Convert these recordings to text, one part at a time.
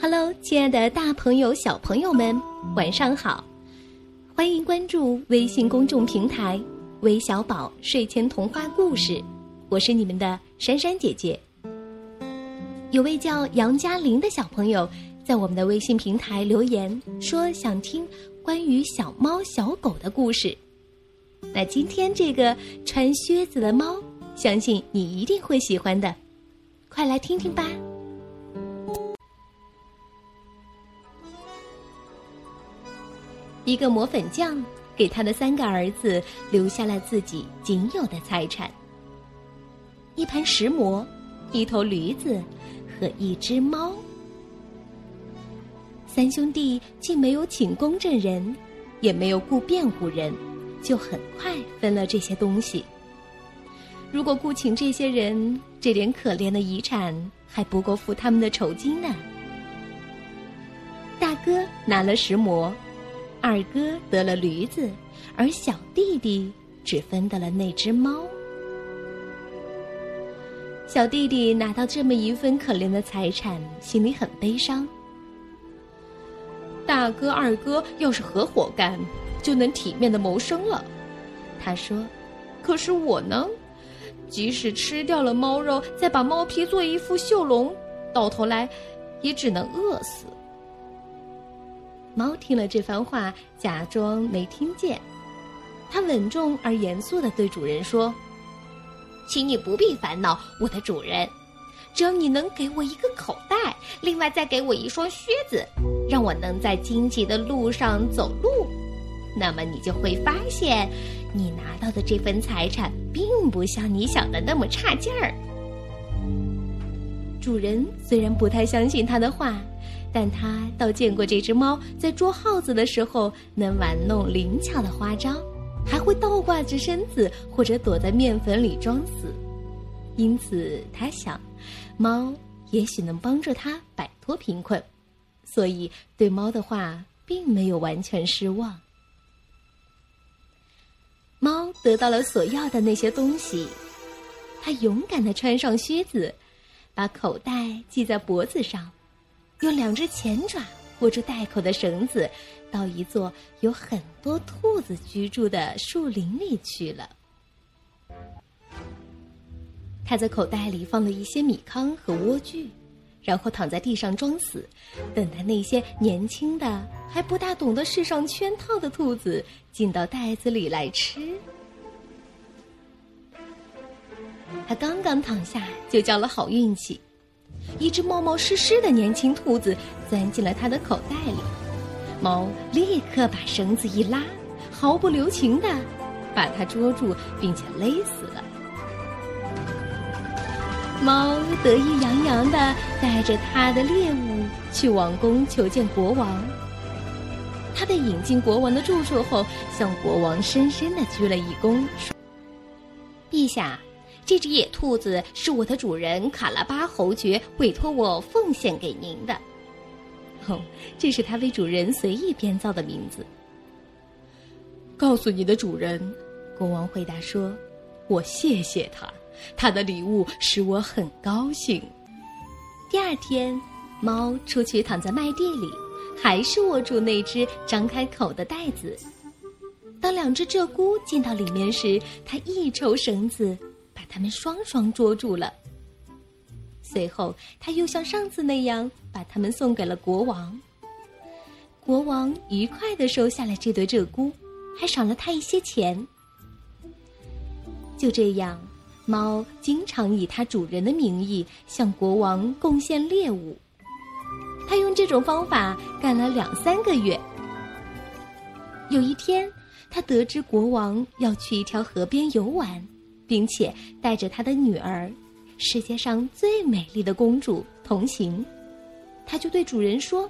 Hello，亲爱的大朋友、小朋友们，晚上好！欢迎关注微信公众平台“微小宝睡前童话故事”，我是你们的珊珊姐姐。有位叫杨嘉玲的小朋友在我们的微信平台留言说，想听关于小猫、小狗的故事。那今天这个穿靴子的猫，相信你一定会喜欢的，快来听听吧。一个磨粉匠给他的三个儿子留下了自己仅有的财产：一盘石磨、一头驴子和一只猫。三兄弟既没有请公证人，也没有雇辩护人，就很快分了这些东西。如果雇请这些人，这点可怜的遗产还不够付他们的酬金呢。大哥拿了石磨。二哥得了驴子，而小弟弟只分得了那只猫。小弟弟拿到这么一份可怜的财产，心里很悲伤。大哥、二哥要是合伙干，就能体面的谋生了。他说：“可是我呢，即使吃掉了猫肉，再把猫皮做一副绣笼，到头来也只能饿死。”猫听了这番话，假装没听见。它稳重而严肃的对主人说：“请你不必烦恼，我的主人，只要你能给我一个口袋，另外再给我一双靴子，让我能在荆棘的路上走路，那么你就会发现，你拿到的这份财产并不像你想的那么差劲儿。”主人虽然不太相信他的话。但他倒见过这只猫在捉耗子的时候能玩弄灵巧的花招，还会倒挂着身子或者躲在面粉里装死，因此他想，猫也许能帮助他摆脱贫困，所以对猫的话并没有完全失望。猫得到了所要的那些东西，它勇敢的穿上靴子，把口袋系在脖子上。用两只前爪握住袋口的绳子，到一座有很多兔子居住的树林里去了。他在口袋里放了一些米糠和莴苣，然后躺在地上装死，等待那些年轻的还不大懂得世上圈套的兔子进到袋子里来吃。他刚刚躺下，就交了好运气。一只冒冒失失的年轻兔子钻进了他的口袋里，猫立刻把绳子一拉，毫不留情的把它捉住，并且勒死了。猫得意洋洋的带着他的猎物去王宫求见国王。他被引进国王的住处后，向国王深深的鞠了一躬，：“陛下。”这只野兔子是我的主人卡拉巴侯爵委托我奉献给您的。哦，这是他为主人随意编造的名字。告诉你的主人，国王回答说：“我谢谢他，他的礼物使我很高兴。”第二天，猫出去躺在麦地里，还是握住那只张开口的袋子。当两只鹧鸪进到里面时，它一抽绳子。他们双双捉住了。随后，他又像上次那样把他们送给了国王。国王愉快的收下了这对鹧鸪，还赏了他一些钱。就这样，猫经常以它主人的名义向国王贡献猎物。他用这种方法干了两三个月。有一天，他得知国王要去一条河边游玩。并且带着他的女儿，世界上最美丽的公主同行，他就对主人说：“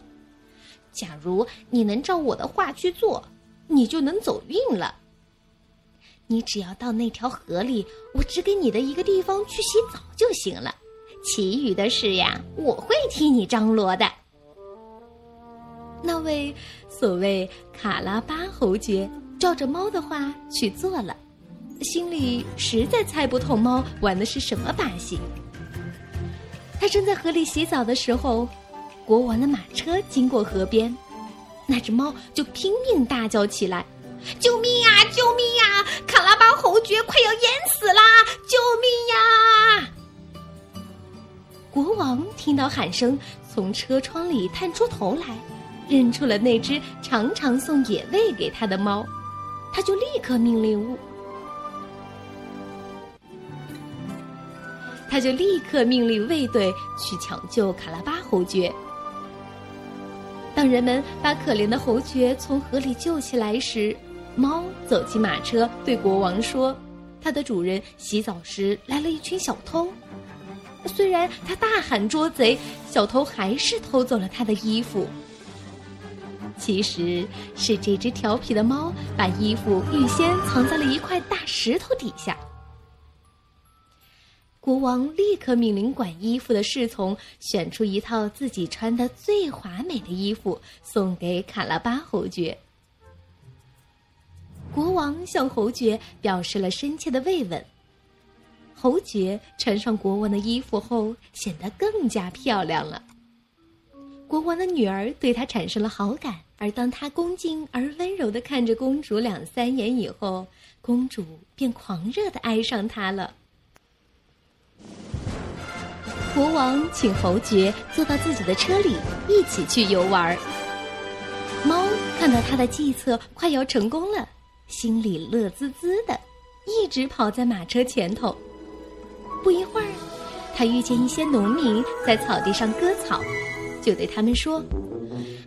假如你能照我的话去做，你就能走运了。你只要到那条河里，我指给你的一个地方去洗澡就行了，其余的事呀，我会替你张罗的。”那位所谓卡拉巴侯爵照着猫的话去做了。心里实在猜不透猫玩的是什么把戏。他正在河里洗澡的时候，国王的马车经过河边，那只猫就拼命大叫起来：“救命呀！救命呀！卡拉巴侯爵快要淹死啦！救命呀！”国王听到喊声，从车窗里探出头来，认出了那只常常送野味给他的猫，他就立刻命令他就立刻命令卫队去抢救卡拉巴侯爵。当人们把可怜的侯爵从河里救起来时，猫走进马车，对国王说：“它的主人洗澡时来了一群小偷。虽然他大喊捉贼，小偷还是偷走了他的衣服。其实是这只调皮的猫把衣服预先藏在了一块大石头底下。”国王立刻命令管衣服的侍从选出一套自己穿的最华美的衣服，送给卡拉巴侯爵。国王向侯爵表示了深切的慰问。侯爵穿上国王的衣服后，显得更加漂亮了。国王的女儿对他产生了好感，而当他恭敬而温柔的看着公主两三眼以后，公主便狂热的爱上他了。国王请侯爵坐到自己的车里，一起去游玩。猫看到他的计策快要成功了，心里乐滋滋的，一直跑在马车前头。不一会儿，他遇见一些农民在草地上割草，就对他们说：“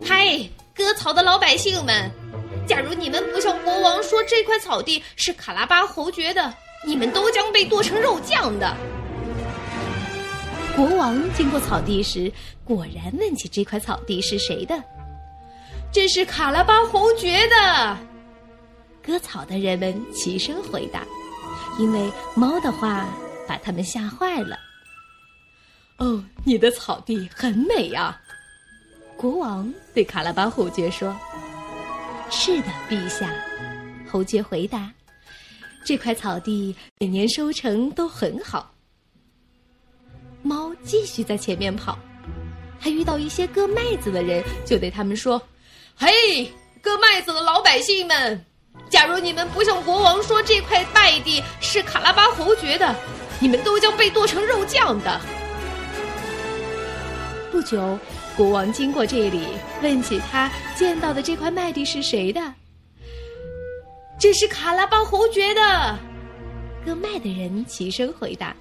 嗨，割草的老百姓们，假如你们不向国王说这块草地是卡拉巴侯爵的，你们都将被剁成肉酱的。”国王经过草地时，果然问起这块草地是谁的。这是卡拉巴侯爵的。割草的人们齐声回答，因为猫的话把他们吓坏了。哦，你的草地很美呀！国王对卡拉巴侯爵说：“是的，陛下。”侯爵回答：“这块草地每年收成都很好。”猫继续在前面跑，还遇到一些割麦子的人，就对他们说：“嘿，割麦子的老百姓们，假如你们不向国王说这块麦地是卡拉巴侯爵的，你们都将被剁成肉酱的。”不久，国王经过这里，问起他见到的这块麦地是谁的。这是卡拉巴侯爵的，割麦的人齐声回答。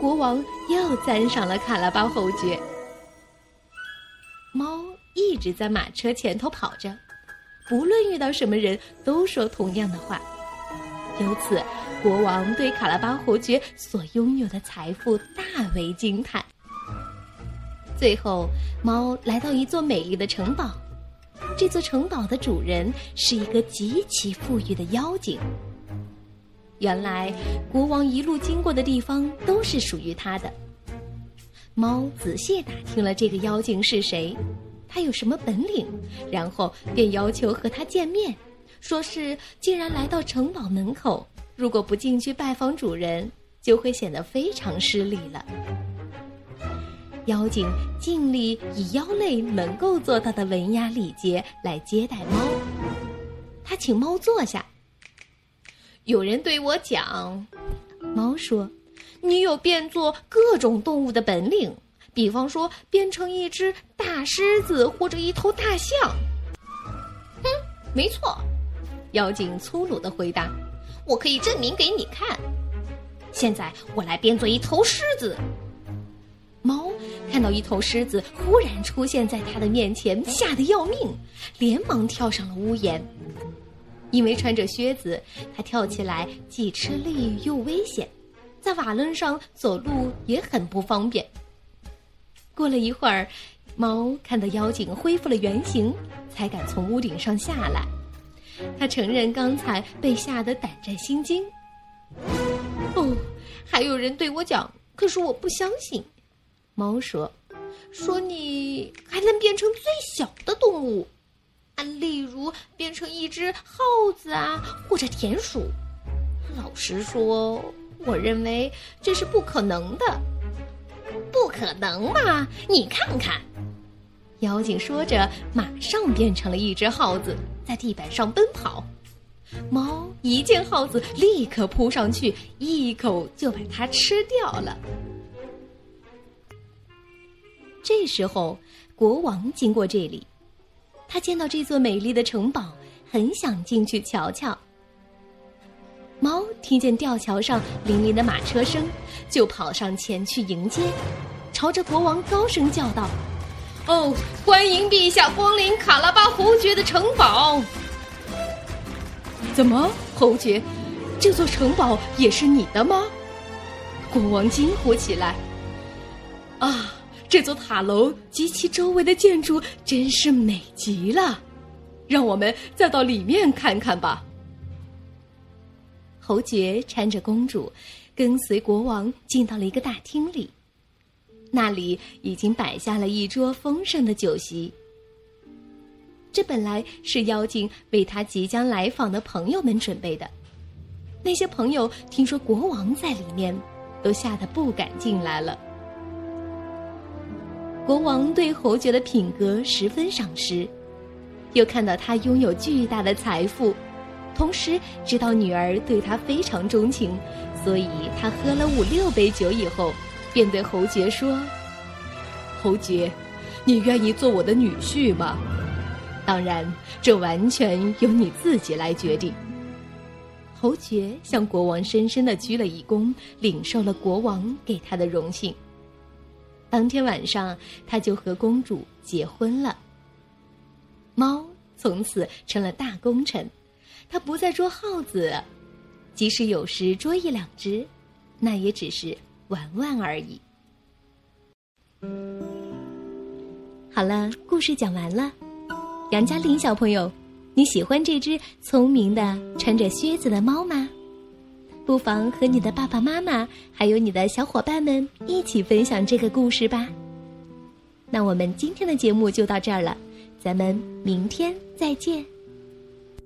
国王又赞赏了卡拉巴侯爵。猫一直在马车前头跑着，不论遇到什么人都说同样的话。由此，国王对卡拉巴侯爵所拥有的财富大为惊叹。最后，猫来到一座美丽的城堡，这座城堡的主人是一个极其富裕的妖精。原来，国王一路经过的地方都是属于他的。猫仔细打听了这个妖精是谁，他有什么本领，然后便要求和他见面，说是既然来到城堡门口，如果不进去拜访主人，就会显得非常失礼了。妖精尽力以妖类能够做到的文雅礼节来接待猫，他请猫坐下。有人对我讲，猫说：“你有变作各种动物的本领，比方说变成一只大狮子或者一头大象。”哼，没错，妖精粗鲁的回答：“我可以证明给你看。现在我来变作一头狮子。”猫看到一头狮子忽然出现在他的面前，吓得要命，连忙跳上了屋檐。因为穿着靴子，它跳起来既吃力又危险，在瓦楞上走路也很不方便。过了一会儿，猫看到妖精恢复了原形，才敢从屋顶上下来。他承认刚才被吓得胆战心惊。哦，还有人对我讲，可是我不相信。猫说：“说你还能变成最小的动物。”例如变成一只耗子啊，或者田鼠。老实说，我认为这是不可能的。不可能吗？你看看，妖精说着，马上变成了一只耗子，在地板上奔跑。猫一见耗子，立刻扑上去，一口就把它吃掉了。这时候，国王经过这里，他见到这座美丽的城堡，很想进去瞧瞧。猫听见吊桥上铃铃的马车声，就跑上前去迎接，朝着国王高声叫道：“哦，欢迎陛下光临卡拉巴侯爵的城堡！”怎么，侯爵，这座城堡也是你的吗？国王惊呼起来：“啊，这座塔楼及其周围的建筑真是美极了，让我们再到里面看看吧。”侯爵搀着公主，跟随国王进到了一个大厅里，那里已经摆下了一桌丰盛的酒席。这本来是妖精为他即将来访的朋友们准备的。那些朋友听说国王在里面，都吓得不敢进来了。国王对侯爵的品格十分赏识，又看到他拥有巨大的财富，同时知道女儿对他非常钟情，所以他喝了五六杯酒以后，便对侯爵说：“侯爵，你愿意做我的女婿吗？”当然，这完全由你自己来决定。侯爵向国王深深的鞠了一躬，领受了国王给他的荣幸。当天晚上，他就和公主结婚了。猫从此成了大功臣，他不再捉耗子，即使有时捉一两只，那也只是玩玩而已。好了，故事讲完了。杨嘉玲小朋友，你喜欢这只聪明的穿着靴子的猫吗？不妨和你的爸爸妈妈还有你的小伙伴们一起分享这个故事吧。那我们今天的节目就到这儿了，咱们明天再见。